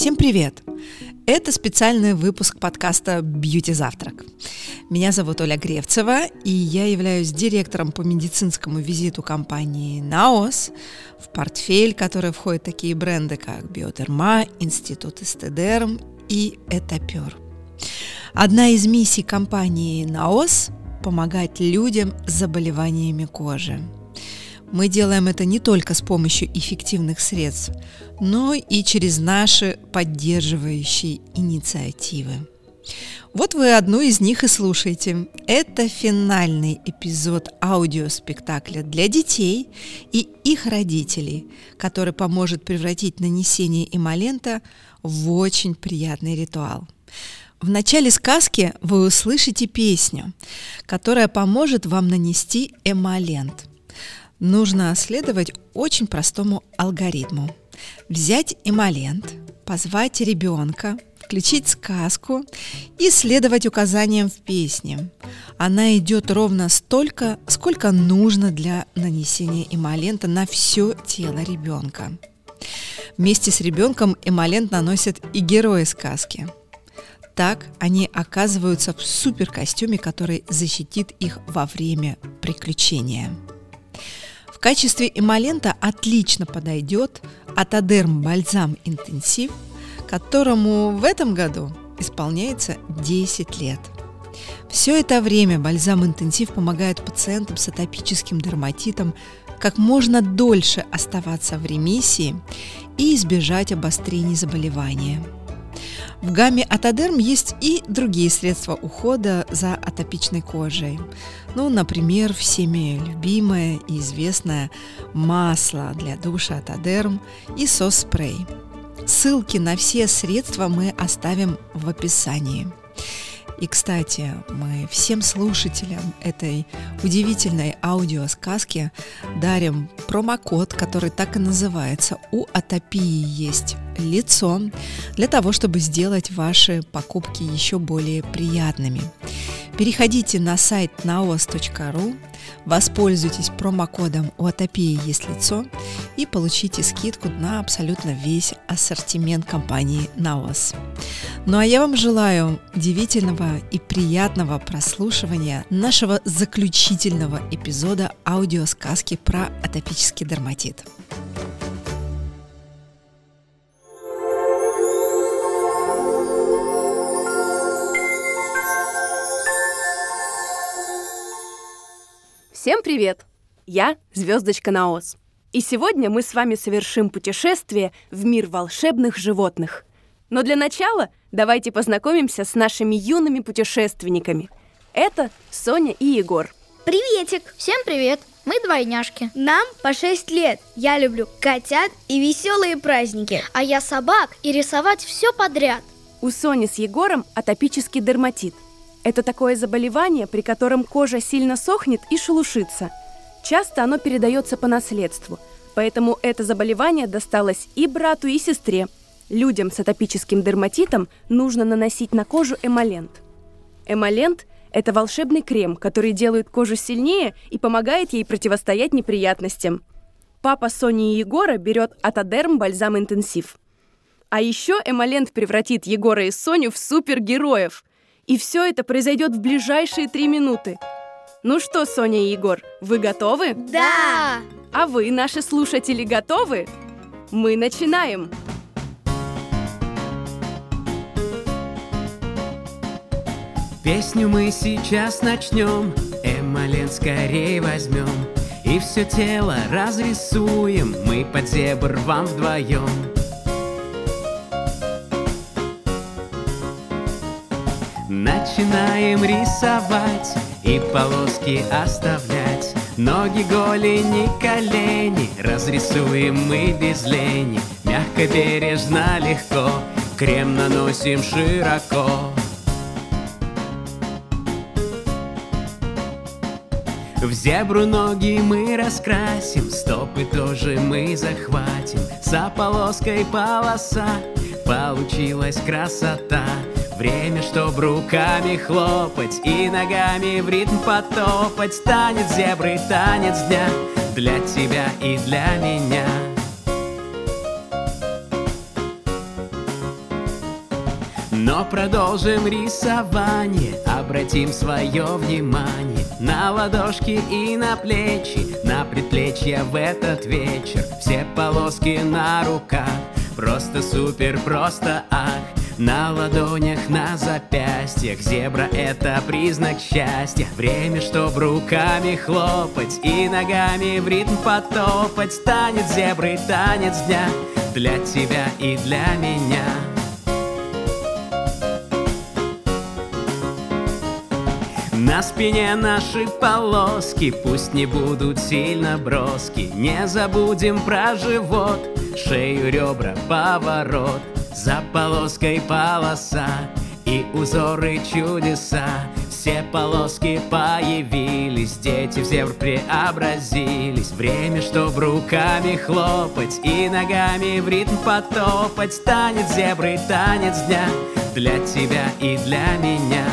Всем привет! Это специальный выпуск подкаста «Бьюти Завтрак». Меня зовут Оля Гревцева, и я являюсь директором по медицинскому визиту компании «Наос», в портфель который входят такие бренды, как «Биодерма», «Институт Эстедерм» и «Этапер». Одна из миссий компании «Наос» – помогать людям с заболеваниями кожи – мы делаем это не только с помощью эффективных средств, но и через наши поддерживающие инициативы. Вот вы одну из них и слушаете. Это финальный эпизод аудиоспектакля для детей и их родителей, который поможет превратить нанесение эмолента в очень приятный ритуал. В начале сказки вы услышите песню, которая поможет вам нанести эмолент – нужно следовать очень простому алгоритму. Взять эмолент, позвать ребенка, включить сказку и следовать указаниям в песне. Она идет ровно столько, сколько нужно для нанесения эмолента на все тело ребенка. Вместе с ребенком эмолент наносят и герои сказки. Так они оказываются в суперкостюме, который защитит их во время приключения. В качестве эмолента отлично подойдет Атодерм Бальзам Интенсив, которому в этом году исполняется 10 лет. Все это время бальзам интенсив помогает пациентам с атопическим дерматитом как можно дольше оставаться в ремиссии и избежать обострений заболевания – в гамме Атодерм есть и другие средства ухода за атопичной кожей. Ну, например, всеми любимое и известное масло для душа Атодерм и сос-спрей. Ссылки на все средства мы оставим в описании. И, кстати, мы всем слушателям этой удивительной аудиосказки дарим промокод, который так и называется «У атопии есть лицо», для того, чтобы сделать ваши покупки еще более приятными. Переходите на сайт naos.ru, воспользуйтесь промокодом «У атопии есть лицо» и получите скидку на абсолютно весь ассортимент компании Naos. Ну а я вам желаю удивительного и приятного прослушивания нашего заключительного эпизода аудиосказки про атопический дерматит. Всем привет! Я Звездочка Наос. И сегодня мы с вами совершим путешествие в мир волшебных животных. Но для начала давайте познакомимся с нашими юными путешественниками. Это Соня и Егор. Приветик! Всем привет! Мы двойняшки. Нам по 6 лет. Я люблю котят и веселые праздники. А я собак и рисовать все подряд. У Сони с Егором атопический дерматит – это такое заболевание, при котором кожа сильно сохнет и шелушится. Часто оно передается по наследству, поэтому это заболевание досталось и брату, и сестре. Людям с атопическим дерматитом нужно наносить на кожу эмолент. Эмолент – это волшебный крем, который делает кожу сильнее и помогает ей противостоять неприятностям. Папа Сони и Егора берет Атодерм Бальзам Интенсив. А еще эмолент превратит Егора и Соню в супергероев – и все это произойдет в ближайшие три минуты. Ну что, Соня и Егор, вы готовы? Да! А вы, наши слушатели, готовы? Мы начинаем! Песню мы сейчас начнем, Эммален скорее возьмем И все тело разрисуем, мы под зебр вам вдвоем Начинаем рисовать и полоски оставлять Ноги, голени, колени Разрисуем мы без лени Мягко, бережно, легко Крем наносим широко В зебру ноги мы раскрасим, стопы тоже мы захватим. За полоской полоса получилась красота. Время, чтоб руками хлопать и ногами в ритм потопать. Танец зебры, танец дня для тебя и для меня. Но продолжим рисование, обратим свое внимание На ладошки и на плечи, на предплечья в этот вечер. Все полоски на руках, просто супер, просто ах на ладонях, на запястьях Зебра — это признак счастья. Время, чтоб руками хлопать И ногами в ритм потопать. Танец зебры, танец дня Для тебя и для меня. На спине наши полоски Пусть не будут сильно броски. Не забудем про живот Шею, ребра, поворот за полоской полоса и узоры чудеса. Все полоски появились, дети в зебр преобразились. Время, чтоб руками хлопать и ногами в ритм потопать. Танец зебры, танец дня для тебя и для меня.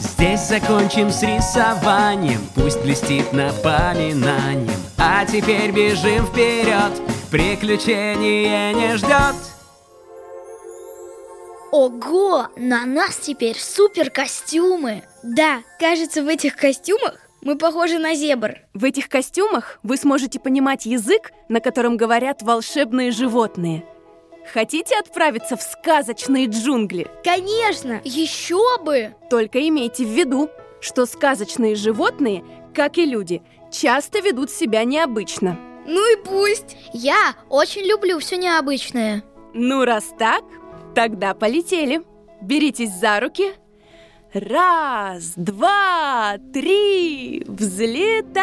Здесь закончим с рисованием, пусть блестит напоминанием. А теперь бежим вперед, приключение не ждет. Ого, на нас теперь супер костюмы. Да, кажется, в этих костюмах мы похожи на зебр. В этих костюмах вы сможете понимать язык, на котором говорят волшебные животные. Хотите отправиться в сказочные джунгли? Конечно! Еще бы! Только имейте в виду, что сказочные животные, как и люди, часто ведут себя необычно. Ну и пусть! Я очень люблю все необычное. Ну, раз так, тогда полетели. Беритесь за руки. Раз, два, три, взлетаем!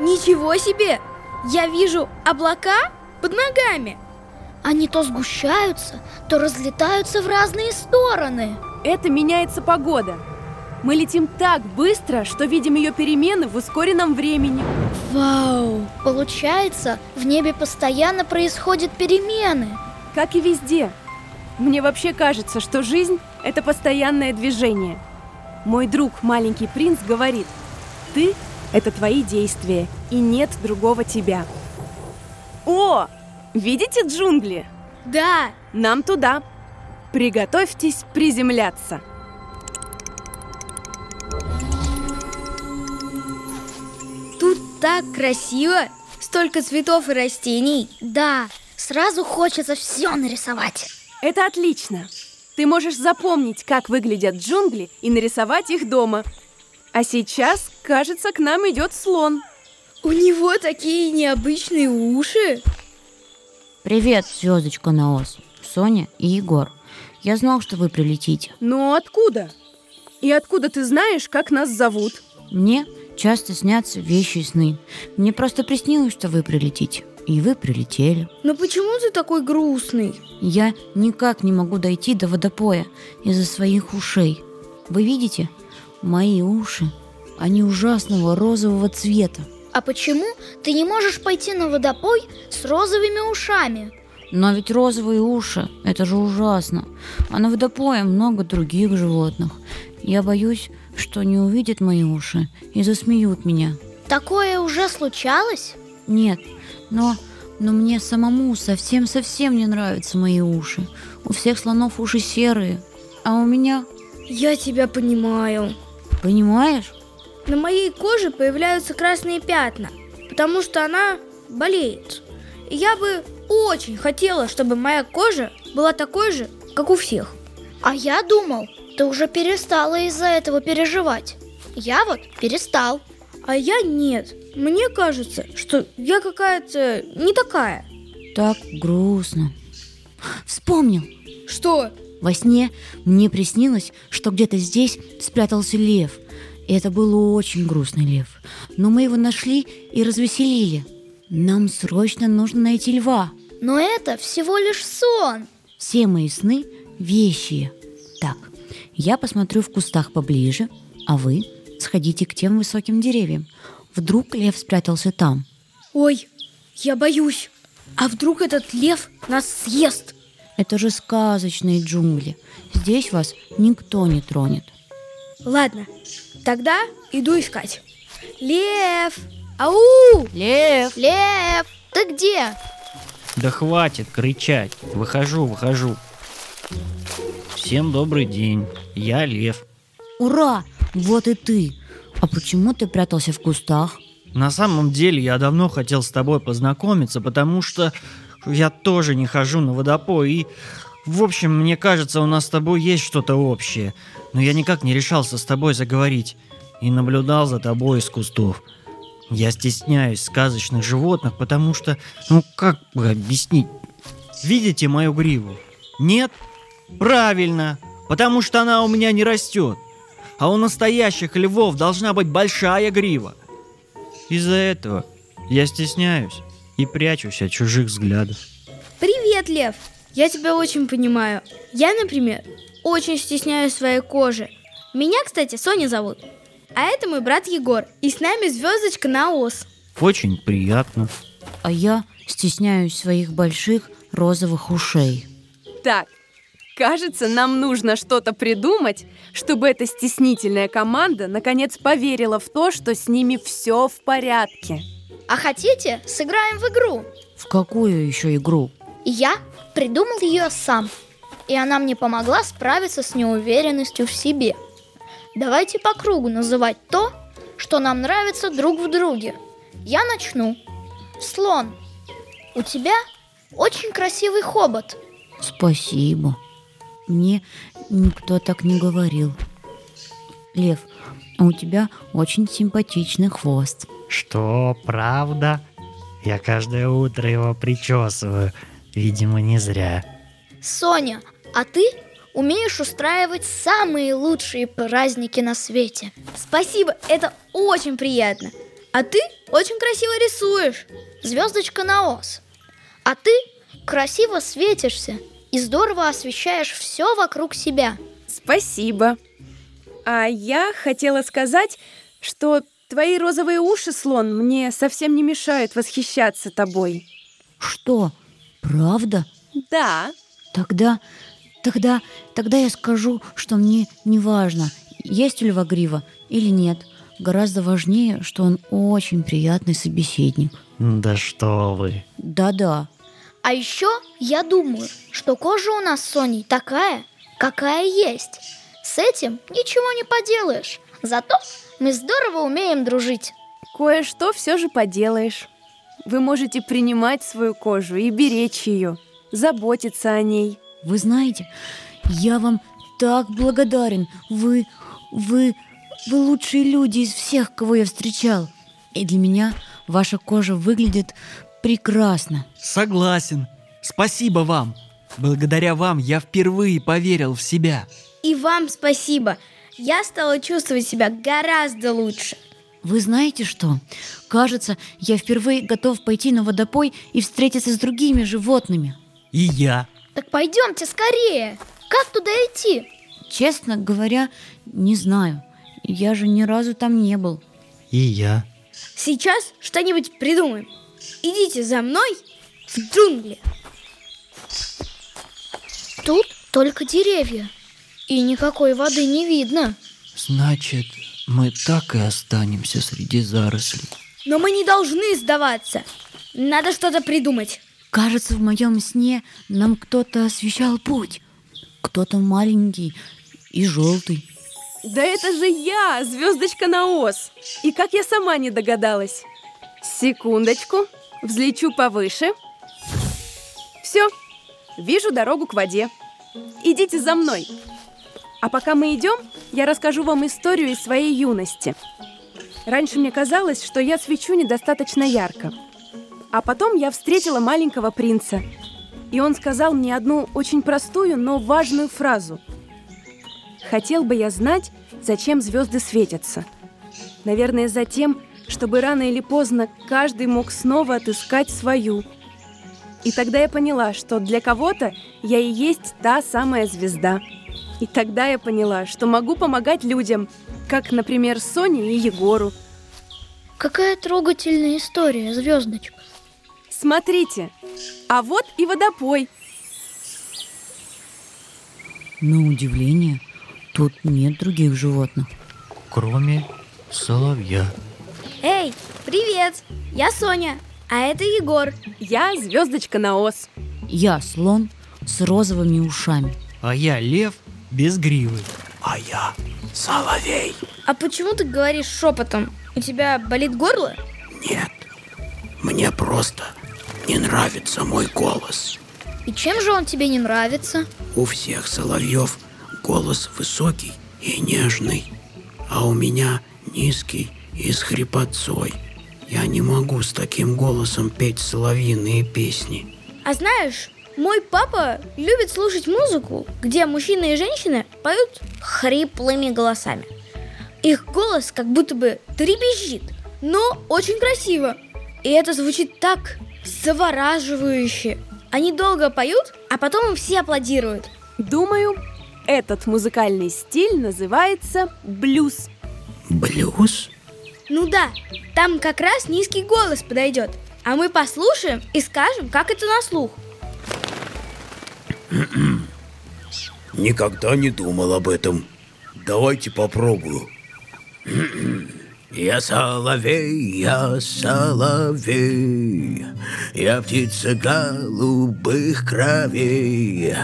Ничего себе! Я вижу облака под ногами. Они то сгущаются, то разлетаются в разные стороны. Это меняется погода. Мы летим так быстро, что видим ее перемены в ускоренном времени. Вау! Получается, в небе постоянно происходят перемены. Как и везде. Мне вообще кажется, что жизнь – это постоянное движение. Мой друг, маленький принц, говорит, ты это твои действия, и нет другого тебя. О, видите джунгли? Да. Нам туда. Приготовьтесь приземляться. Тут так красиво, столько цветов и растений. Да, сразу хочется все нарисовать. Это отлично. Ты можешь запомнить, как выглядят джунгли и нарисовать их дома – а сейчас, кажется, к нам идет слон. У него такие необычные уши. Привет, звездочка Наос, Соня и Егор. Я знал, что вы прилетите. Но откуда? И откуда ты знаешь, как нас зовут? Мне часто снятся вещи и сны. Мне просто приснилось, что вы прилетите. И вы прилетели. Но почему ты такой грустный? Я никак не могу дойти до водопоя из-за своих ушей. Вы видите, Мои уши, они ужасного розового цвета. А почему ты не можешь пойти на водопой с розовыми ушами? Но ведь розовые уши, это же ужасно. А на водопое много других животных. Я боюсь, что не увидят мои уши и засмеют меня. Такое уже случалось? Нет, но, но мне самому совсем-совсем не нравятся мои уши. У всех слонов уши серые, а у меня... Я тебя понимаю. Понимаешь? На моей коже появляются красные пятна, потому что она болеет. И я бы очень хотела, чтобы моя кожа была такой же, как у всех. А я думал, ты уже перестала из-за этого переживать. Я вот перестал. А я нет. Мне кажется, что я какая-то не такая. Так грустно. Вспомнил. Что? Во сне мне приснилось, что где-то здесь спрятался лев. И это был очень грустный лев. Но мы его нашли и развеселили. Нам срочно нужно найти льва. Но это всего лишь сон. Все мои сны вещи. Так, я посмотрю в кустах поближе, а вы сходите к тем высоким деревьям. Вдруг лев спрятался там. Ой, я боюсь. А вдруг этот лев нас съест? Это же сказочные джунгли. Здесь вас никто не тронет. Ладно, тогда иду искать. Лев! Ау! Лев! Лев, ты где? Да хватит кричать. Выхожу, выхожу. Всем добрый день. Я Лев. Ура! Вот и ты. А почему ты прятался в кустах? На самом деле я давно хотел с тобой познакомиться, потому что я тоже не хожу на водопой и... В общем, мне кажется, у нас с тобой есть что-то общее, но я никак не решался с тобой заговорить и наблюдал за тобой из кустов. Я стесняюсь сказочных животных, потому что, ну как бы объяснить? Видите мою гриву? Нет? Правильно, потому что она у меня не растет. А у настоящих львов должна быть большая грива. Из-за этого я стесняюсь и прячусь от чужих взглядов. Привет, Лев! Я тебя очень понимаю. Я, например, очень стесняюсь своей кожи. Меня, кстати, Соня зовут. А это мой брат Егор. И с нами звездочка Наос. Очень приятно. А я стесняюсь своих больших розовых ушей. Так, кажется, нам нужно что-то придумать, чтобы эта стеснительная команда наконец поверила в то, что с ними все в порядке. А хотите, сыграем в игру? В какую еще игру? Я придумал ее сам, и она мне помогла справиться с неуверенностью в себе. Давайте по кругу называть то, что нам нравится друг в друге. Я начну. Слон, у тебя очень красивый хобот. Спасибо. Мне никто так не говорил. Лев, а у тебя очень симпатичный хвост. Что, правда? Я каждое утро его причесываю. Видимо, не зря. Соня, а ты умеешь устраивать самые лучшие праздники на свете. Спасибо, это очень приятно. А ты очень красиво рисуешь. Звездочка на ос. А ты красиво светишься и здорово освещаешь все вокруг себя. Спасибо. А я хотела сказать, что твои розовые уши, слон, мне совсем не мешают восхищаться тобой. Что? Правда? Да. Тогда, тогда, тогда я скажу, что мне не важно, есть у льва грива или нет. Гораздо важнее, что он очень приятный собеседник. Да что вы. Да-да. А еще я думаю, что кожа у нас с Соней такая, какая есть. С этим ничего не поделаешь. Зато мы здорово умеем дружить. Кое-что все же поделаешь. Вы можете принимать свою кожу и беречь ее, заботиться о ней. Вы знаете, я вам так благодарен. Вы, вы, вы лучшие люди из всех, кого я встречал. И для меня ваша кожа выглядит прекрасно. Согласен. Спасибо вам. Благодаря вам я впервые поверил в себя. И вам спасибо. Я стала чувствовать себя гораздо лучше. Вы знаете что? Кажется, я впервые готов пойти на водопой и встретиться с другими животными. И я. Так пойдемте скорее. Как туда идти? Честно говоря, не знаю. Я же ни разу там не был. И я. Сейчас что-нибудь придумаем. Идите за мной в джунгли. Тут только деревья. И никакой воды не видно. Значит, мы так и останемся среди зарослей. Но мы не должны сдаваться. Надо что-то придумать. Кажется, в моем сне нам кто-то освещал путь. Кто-то маленький и желтый. Да это же я, звездочка на ос. И как я сама не догадалась. Секундочку, взлечу повыше. Все, вижу дорогу к воде. Идите за мной. А пока мы идем, я расскажу вам историю из своей юности. Раньше мне казалось, что я свечу недостаточно ярко. А потом я встретила маленького принца. И он сказал мне одну очень простую, но важную фразу. Хотел бы я знать, зачем звезды светятся. Наверное, за тем, чтобы рано или поздно каждый мог снова отыскать свою. И тогда я поняла, что для кого-то я и есть та самая звезда. И тогда я поняла, что могу помогать людям, как, например, Соне и Егору. Какая трогательная история, звездочка. Смотрите, а вот и водопой. На удивление, тут нет других животных. Кроме соловья. Эй, привет! Я Соня, а это Егор. Я звездочка на ос. Я слон с розовыми ушами. А я лев без гривы. А я соловей. А почему ты говоришь шепотом? У тебя болит горло? Нет, мне просто не нравится мой голос. И чем же он тебе не нравится? У всех соловьев голос высокий и нежный, а у меня низкий и с хрипотцой. Я не могу с таким голосом петь соловьиные песни. А знаешь, мой папа любит слушать музыку, где мужчины и женщины поют хриплыми голосами. Их голос как будто бы трепещет, но очень красиво. И это звучит так завораживающе. Они долго поют, а потом им все аплодируют. Думаю, этот музыкальный стиль называется блюз. Блюз? Ну да, там как раз низкий голос подойдет. А мы послушаем и скажем, как это на слух. Никогда не думал об этом. Давайте попробую. Я соловей, я соловей, Я птица голубых кровей.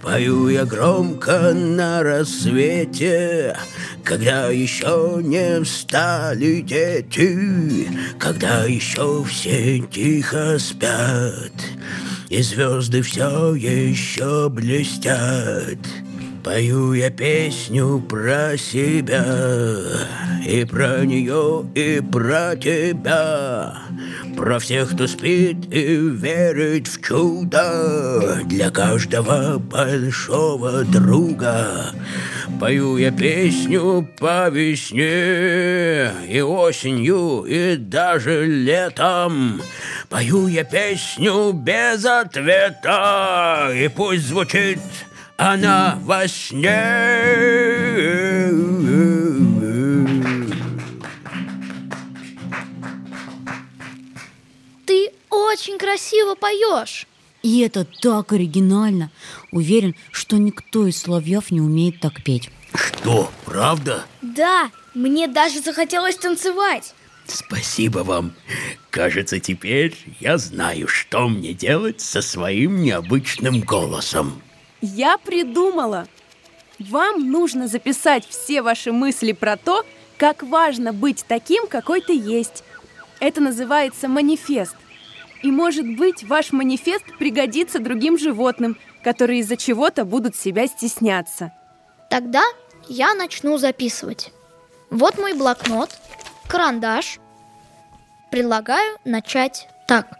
Пою я громко на рассвете, Когда еще не встали дети, Когда еще все тихо спят, И звезды все еще блестят. Пою я песню про себя И про нее, и про тебя Про всех, кто спит и верит в чудо Для каждого большого друга Пою я песню по весне И осенью, и даже летом Пою я песню без ответа И пусть звучит она во сне. Очень красиво поешь. И это так оригинально. Уверен, что никто из соловьев не умеет так петь. Что, правда? Да, мне даже захотелось танцевать. Спасибо вам. Кажется, теперь я знаю, что мне делать со своим необычным голосом. Я придумала. Вам нужно записать все ваши мысли про то, как важно быть таким, какой ты есть. Это называется манифест. И может быть, ваш манифест пригодится другим животным, которые из-за чего-то будут себя стесняться. Тогда я начну записывать. Вот мой блокнот, карандаш. Предлагаю начать так.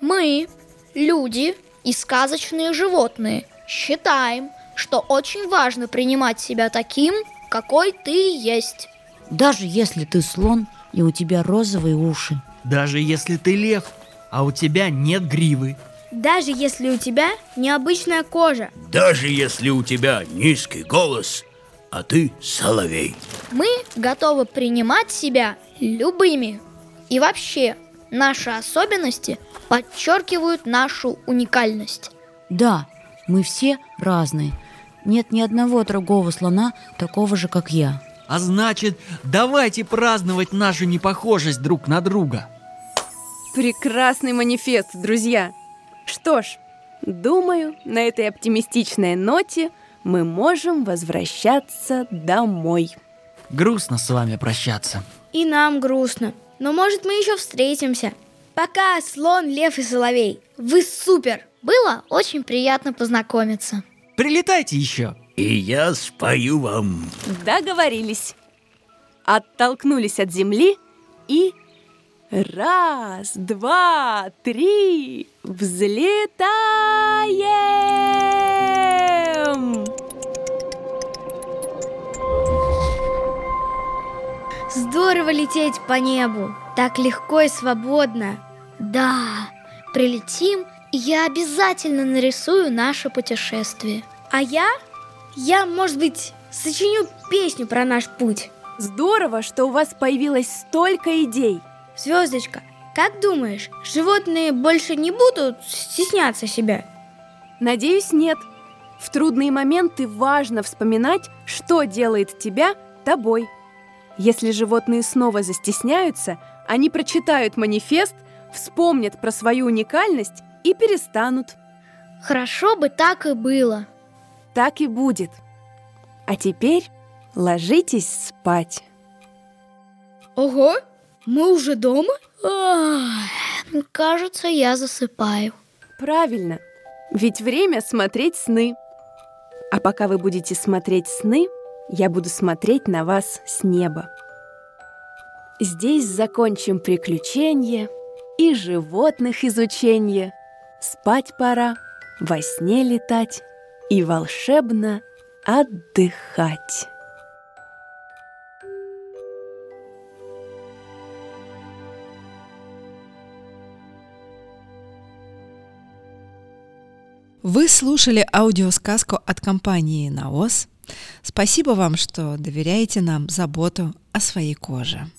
Мы, люди и сказочные животные, считаем, что очень важно принимать себя таким, какой ты есть. Даже если ты слон и у тебя розовые уши. Даже если ты лев, а у тебя нет гривы. Даже если у тебя необычная кожа. Даже если у тебя низкий голос, а ты соловей. Мы готовы принимать себя любыми. И вообще, наши особенности подчеркивают нашу уникальность. Да, мы все разные. Нет ни одного другого слона такого же, как я. А значит, давайте праздновать нашу непохожесть друг на друга. Прекрасный манифест, друзья. Что ж, думаю, на этой оптимистичной ноте мы можем возвращаться домой. Грустно с вами прощаться. И нам грустно. Но может мы еще встретимся. Пока, слон, лев и соловей. Вы супер! Было очень приятно познакомиться. Прилетайте еще. И я спою вам. Договорились. Оттолкнулись от земли и... Раз, два, три, взлетаем! Здорово лететь по небу. Так легко и свободно. Да, прилетим, и я обязательно нарисую наше путешествие. А я? Я, может быть, сочиню песню про наш путь. Здорово, что у вас появилось столько идей. Звездочка, как думаешь, животные больше не будут стесняться себя? Надеюсь, нет. В трудные моменты важно вспоминать, что делает тебя тобой. Если животные снова застесняются, они прочитают манифест, вспомнят про свою уникальность и перестанут. Хорошо бы так и было. Так и будет. А теперь ложитесь спать. Ого, мы уже дома? Ах, кажется, я засыпаю. Правильно, ведь время смотреть сны. А пока вы будете смотреть сны, я буду смотреть на вас с неба. Здесь закончим приключения и животных изучение. Спать пора, во сне летать и волшебно отдыхать. Вы слушали аудиосказку от компании «Наос». Спасибо вам, что доверяете нам заботу о своей коже.